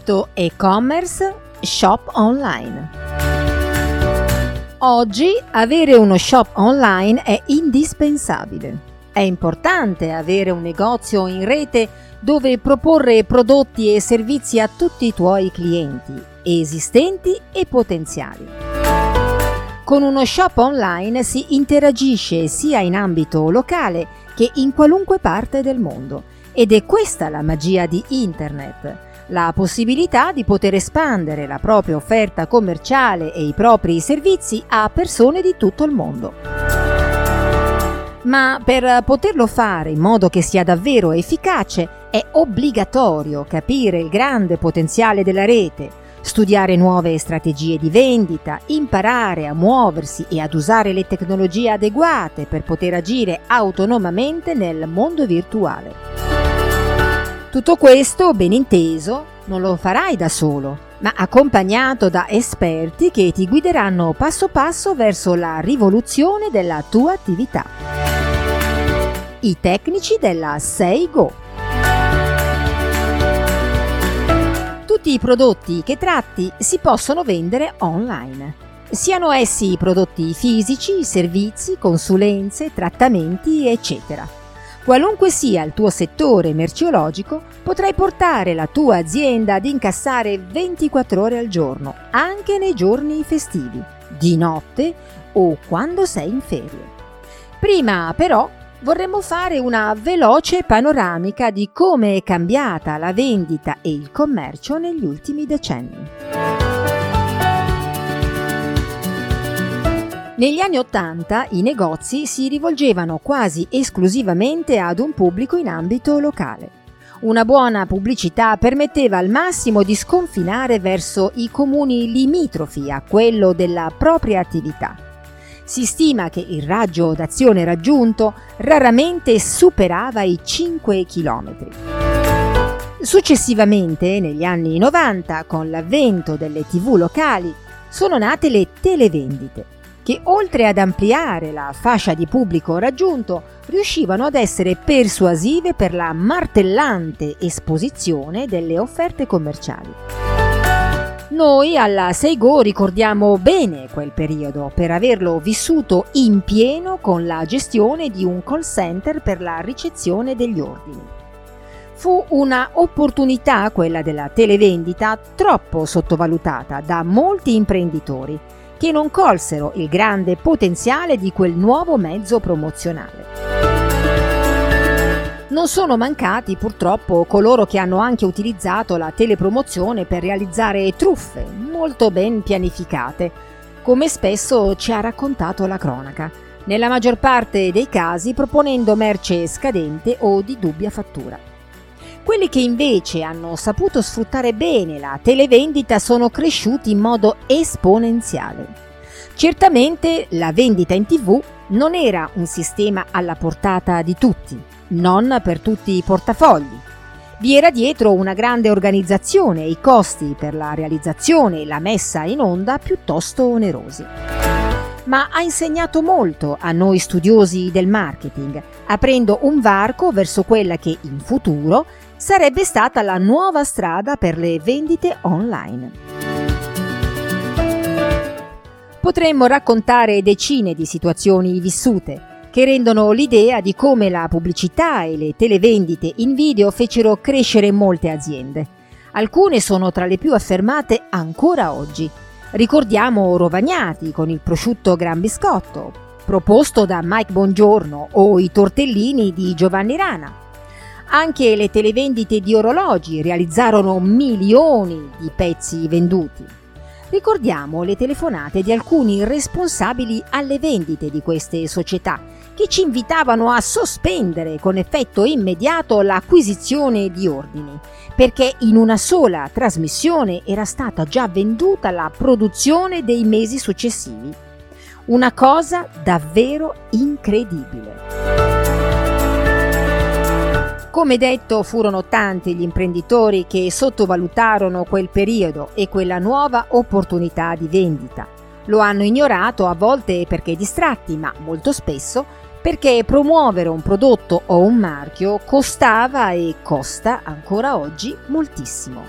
sito e-commerce Shop Online. Oggi avere uno shop online è indispensabile. È importante avere un negozio in rete dove proporre prodotti e servizi a tutti i tuoi clienti, esistenti e potenziali. Con uno shop online si interagisce sia in ambito locale che in qualunque parte del mondo ed è questa la magia di Internet, la possibilità di poter espandere la propria offerta commerciale e i propri servizi a persone di tutto il mondo. Ma per poterlo fare in modo che sia davvero efficace è obbligatorio capire il grande potenziale della rete, studiare nuove strategie di vendita, imparare a muoversi e ad usare le tecnologie adeguate per poter agire autonomamente nel mondo virtuale. Tutto questo, ben inteso, non lo farai da solo, ma accompagnato da esperti che ti guideranno passo passo verso la rivoluzione della tua attività. I tecnici della 6Go. Tutti i prodotti che tratti si possono vendere online, siano essi prodotti fisici, servizi, consulenze, trattamenti, eccetera. Qualunque sia il tuo settore merceologico, potrai portare la tua azienda ad incassare 24 ore al giorno, anche nei giorni festivi, di notte o quando sei in ferie. Prima però vorremmo fare una veloce panoramica di come è cambiata la vendita e il commercio negli ultimi decenni. Negli anni Ottanta i negozi si rivolgevano quasi esclusivamente ad un pubblico in ambito locale. Una buona pubblicità permetteva al massimo di sconfinare verso i comuni limitrofi a quello della propria attività si stima che il raggio d'azione raggiunto raramente superava i 5 km. Successivamente, negli anni 90, con l'avvento delle tv locali, sono nate le televendite, che oltre ad ampliare la fascia di pubblico raggiunto, riuscivano ad essere persuasive per la martellante esposizione delle offerte commerciali. Noi alla Seigo ricordiamo bene quel periodo per averlo vissuto in pieno con la gestione di un call center per la ricezione degli ordini. Fu una opportunità, quella della televendita, troppo sottovalutata da molti imprenditori che non colsero il grande potenziale di quel nuovo mezzo promozionale. Non sono mancati purtroppo coloro che hanno anche utilizzato la telepromozione per realizzare truffe molto ben pianificate, come spesso ci ha raccontato la cronaca, nella maggior parte dei casi proponendo merce scadente o di dubbia fattura. Quelli che invece hanno saputo sfruttare bene la televendita sono cresciuti in modo esponenziale. Certamente la vendita in tv non era un sistema alla portata di tutti, non per tutti i portafogli. Vi era dietro una grande organizzazione e i costi per la realizzazione e la messa in onda piuttosto onerosi. Ma ha insegnato molto a noi studiosi del marketing, aprendo un varco verso quella che in futuro sarebbe stata la nuova strada per le vendite online. Potremmo raccontare decine di situazioni vissute, che rendono l'idea di come la pubblicità e le televendite in video fecero crescere molte aziende. Alcune sono tra le più affermate ancora oggi. Ricordiamo Rovagnati con il prosciutto Gran Biscotto, proposto da Mike Bongiorno, o i tortellini di Giovanni Rana. Anche le televendite di orologi realizzarono milioni di pezzi venduti. Ricordiamo le telefonate di alcuni responsabili alle vendite di queste società che ci invitavano a sospendere con effetto immediato l'acquisizione di ordini, perché in una sola trasmissione era stata già venduta la produzione dei mesi successivi. Una cosa davvero incredibile. Come detto, furono tanti gli imprenditori che sottovalutarono quel periodo e quella nuova opportunità di vendita. Lo hanno ignorato a volte perché distratti, ma molto spesso perché promuovere un prodotto o un marchio costava e costa ancora oggi moltissimo.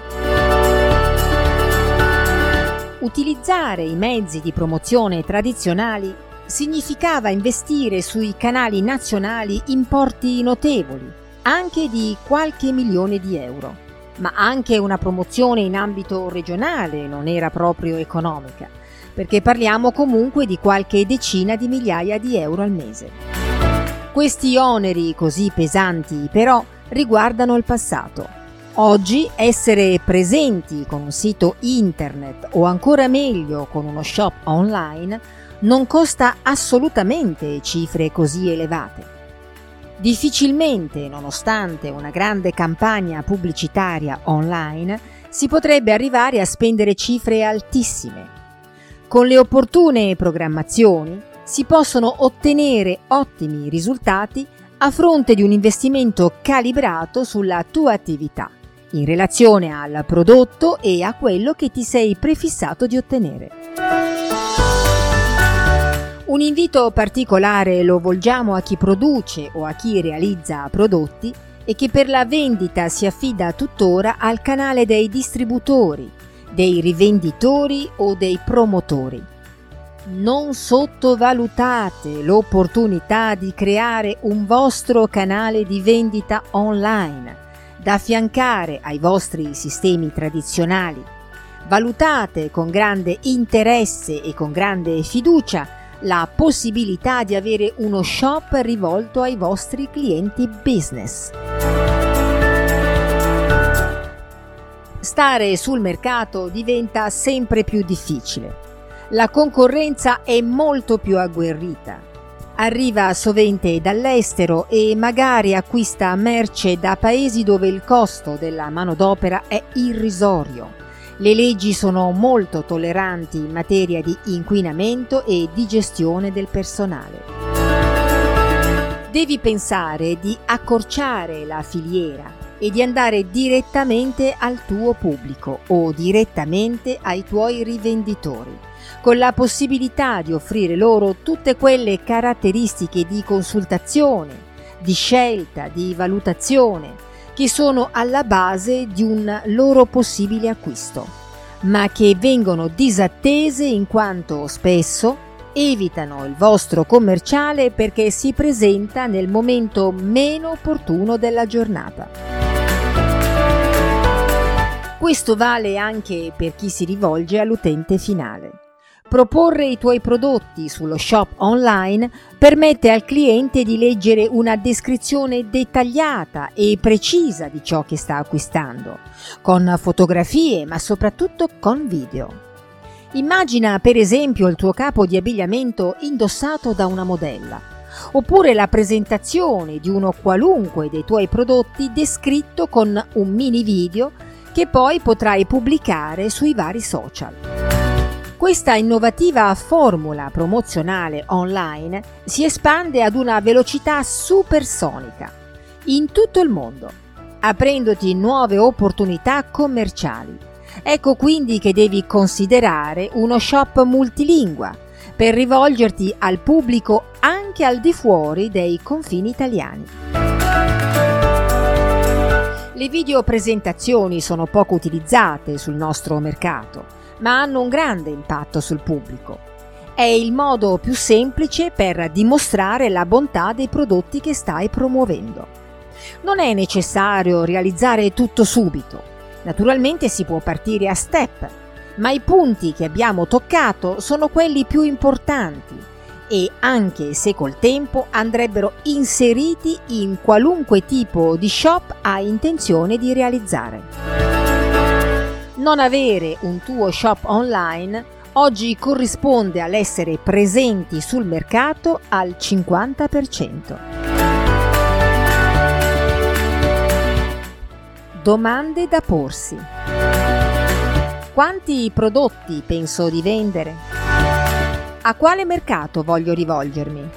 Utilizzare i mezzi di promozione tradizionali significava investire sui canali nazionali importi notevoli, anche di qualche milione di euro, ma anche una promozione in ambito regionale non era proprio economica, perché parliamo comunque di qualche decina di migliaia di euro al mese. Questi oneri così pesanti però riguardano il passato. Oggi essere presenti con un sito internet o ancora meglio con uno shop online non costa assolutamente cifre così elevate. Difficilmente, nonostante una grande campagna pubblicitaria online, si potrebbe arrivare a spendere cifre altissime. Con le opportune programmazioni si possono ottenere ottimi risultati a fronte di un investimento calibrato sulla tua attività, in relazione al prodotto e a quello che ti sei prefissato di ottenere. Un invito particolare lo volgiamo a chi produce o a chi realizza prodotti e che per la vendita si affida tuttora al canale dei distributori, dei rivenditori o dei promotori. Non sottovalutate l'opportunità di creare un vostro canale di vendita online da affiancare ai vostri sistemi tradizionali. Valutate con grande interesse e con grande fiducia la possibilità di avere uno shop rivolto ai vostri clienti business. Stare sul mercato diventa sempre più difficile. La concorrenza è molto più agguerrita. Arriva sovente dall'estero e magari acquista merce da paesi dove il costo della manodopera è irrisorio le leggi sono molto tolleranti in materia di inquinamento e di gestione del personale. Devi pensare di accorciare la filiera e di andare direttamente al tuo pubblico o direttamente ai tuoi rivenditori, con la possibilità di offrire loro tutte quelle caratteristiche di consultazione, di scelta, di valutazione, che sono alla base di un loro possibile acquisto, ma che vengono disattese in quanto spesso evitano il vostro commerciale perché si presenta nel momento meno opportuno della giornata. Questo vale anche per chi si rivolge all'utente finale. Proporre i tuoi prodotti sullo shop online permette al cliente di leggere una descrizione dettagliata e precisa di ciò che sta acquistando, con fotografie ma soprattutto con video. Immagina per esempio il tuo capo di abbigliamento indossato da una modella, oppure la presentazione di uno qualunque dei tuoi prodotti descritto con un mini video che poi potrai pubblicare sui vari social. Questa innovativa formula promozionale online si espande ad una velocità supersonica in tutto il mondo, aprendoti nuove opportunità commerciali. Ecco quindi che devi considerare uno shop multilingua per rivolgerti al pubblico anche al di fuori dei confini italiani. Le videopresentazioni sono poco utilizzate sul nostro mercato ma hanno un grande impatto sul pubblico. È il modo più semplice per dimostrare la bontà dei prodotti che stai promuovendo. Non è necessario realizzare tutto subito. Naturalmente si può partire a step, ma i punti che abbiamo toccato sono quelli più importanti e anche se col tempo andrebbero inseriti in qualunque tipo di shop hai intenzione di realizzare. Non avere un tuo shop online oggi corrisponde all'essere presenti sul mercato al 50%. Domande da porsi. Quanti prodotti penso di vendere? A quale mercato voglio rivolgermi?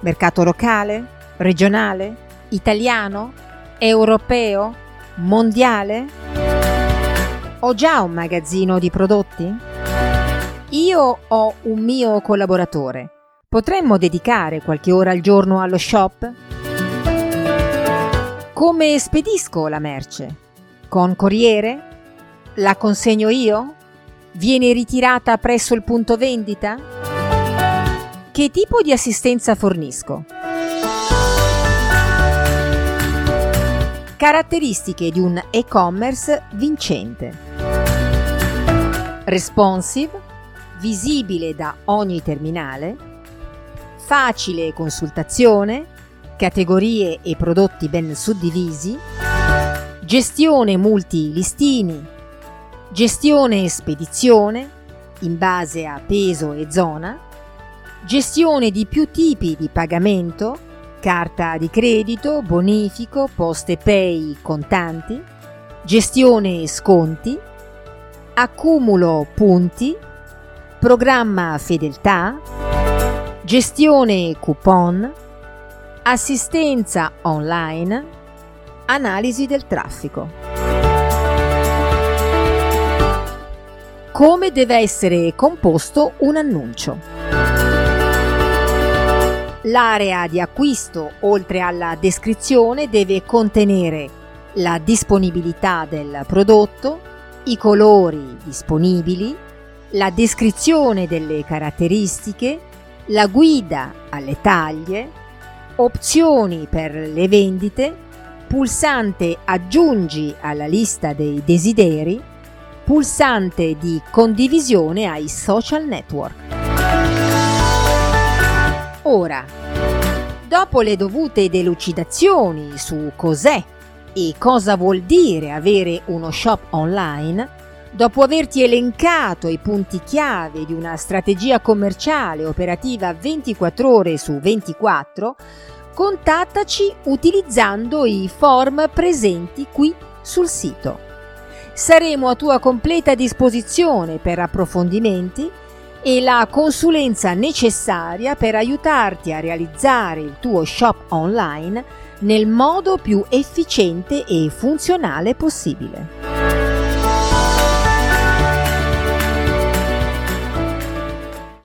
Mercato locale? Regionale? Italiano? Europeo? Mondiale? Ho già un magazzino di prodotti? Io ho un mio collaboratore. Potremmo dedicare qualche ora al giorno allo shop? Come spedisco la merce? Con corriere? La consegno io? Viene ritirata presso il punto vendita? Che tipo di assistenza fornisco? Caratteristiche di un e-commerce vincente. Responsive, visibile da ogni terminale, facile consultazione, categorie e prodotti ben suddivisi, gestione multilistini, gestione spedizione in base a peso e zona, gestione di più tipi di pagamento, carta di credito, bonifico, poste pay contanti, gestione sconti, accumulo punti, programma fedeltà, gestione coupon, assistenza online, analisi del traffico. Come deve essere composto un annuncio? L'area di acquisto, oltre alla descrizione, deve contenere la disponibilità del prodotto, i colori disponibili, la descrizione delle caratteristiche, la guida alle taglie, opzioni per le vendite, pulsante aggiungi alla lista dei desideri, pulsante di condivisione ai social network. Ora, dopo le dovute delucidazioni su cos'è e cosa vuol dire avere uno shop online, dopo averti elencato i punti chiave di una strategia commerciale operativa 24 ore su 24, contattaci utilizzando i form presenti qui sul sito. Saremo a tua completa disposizione per approfondimenti e la consulenza necessaria per aiutarti a realizzare il tuo shop online nel modo più efficiente e funzionale possibile.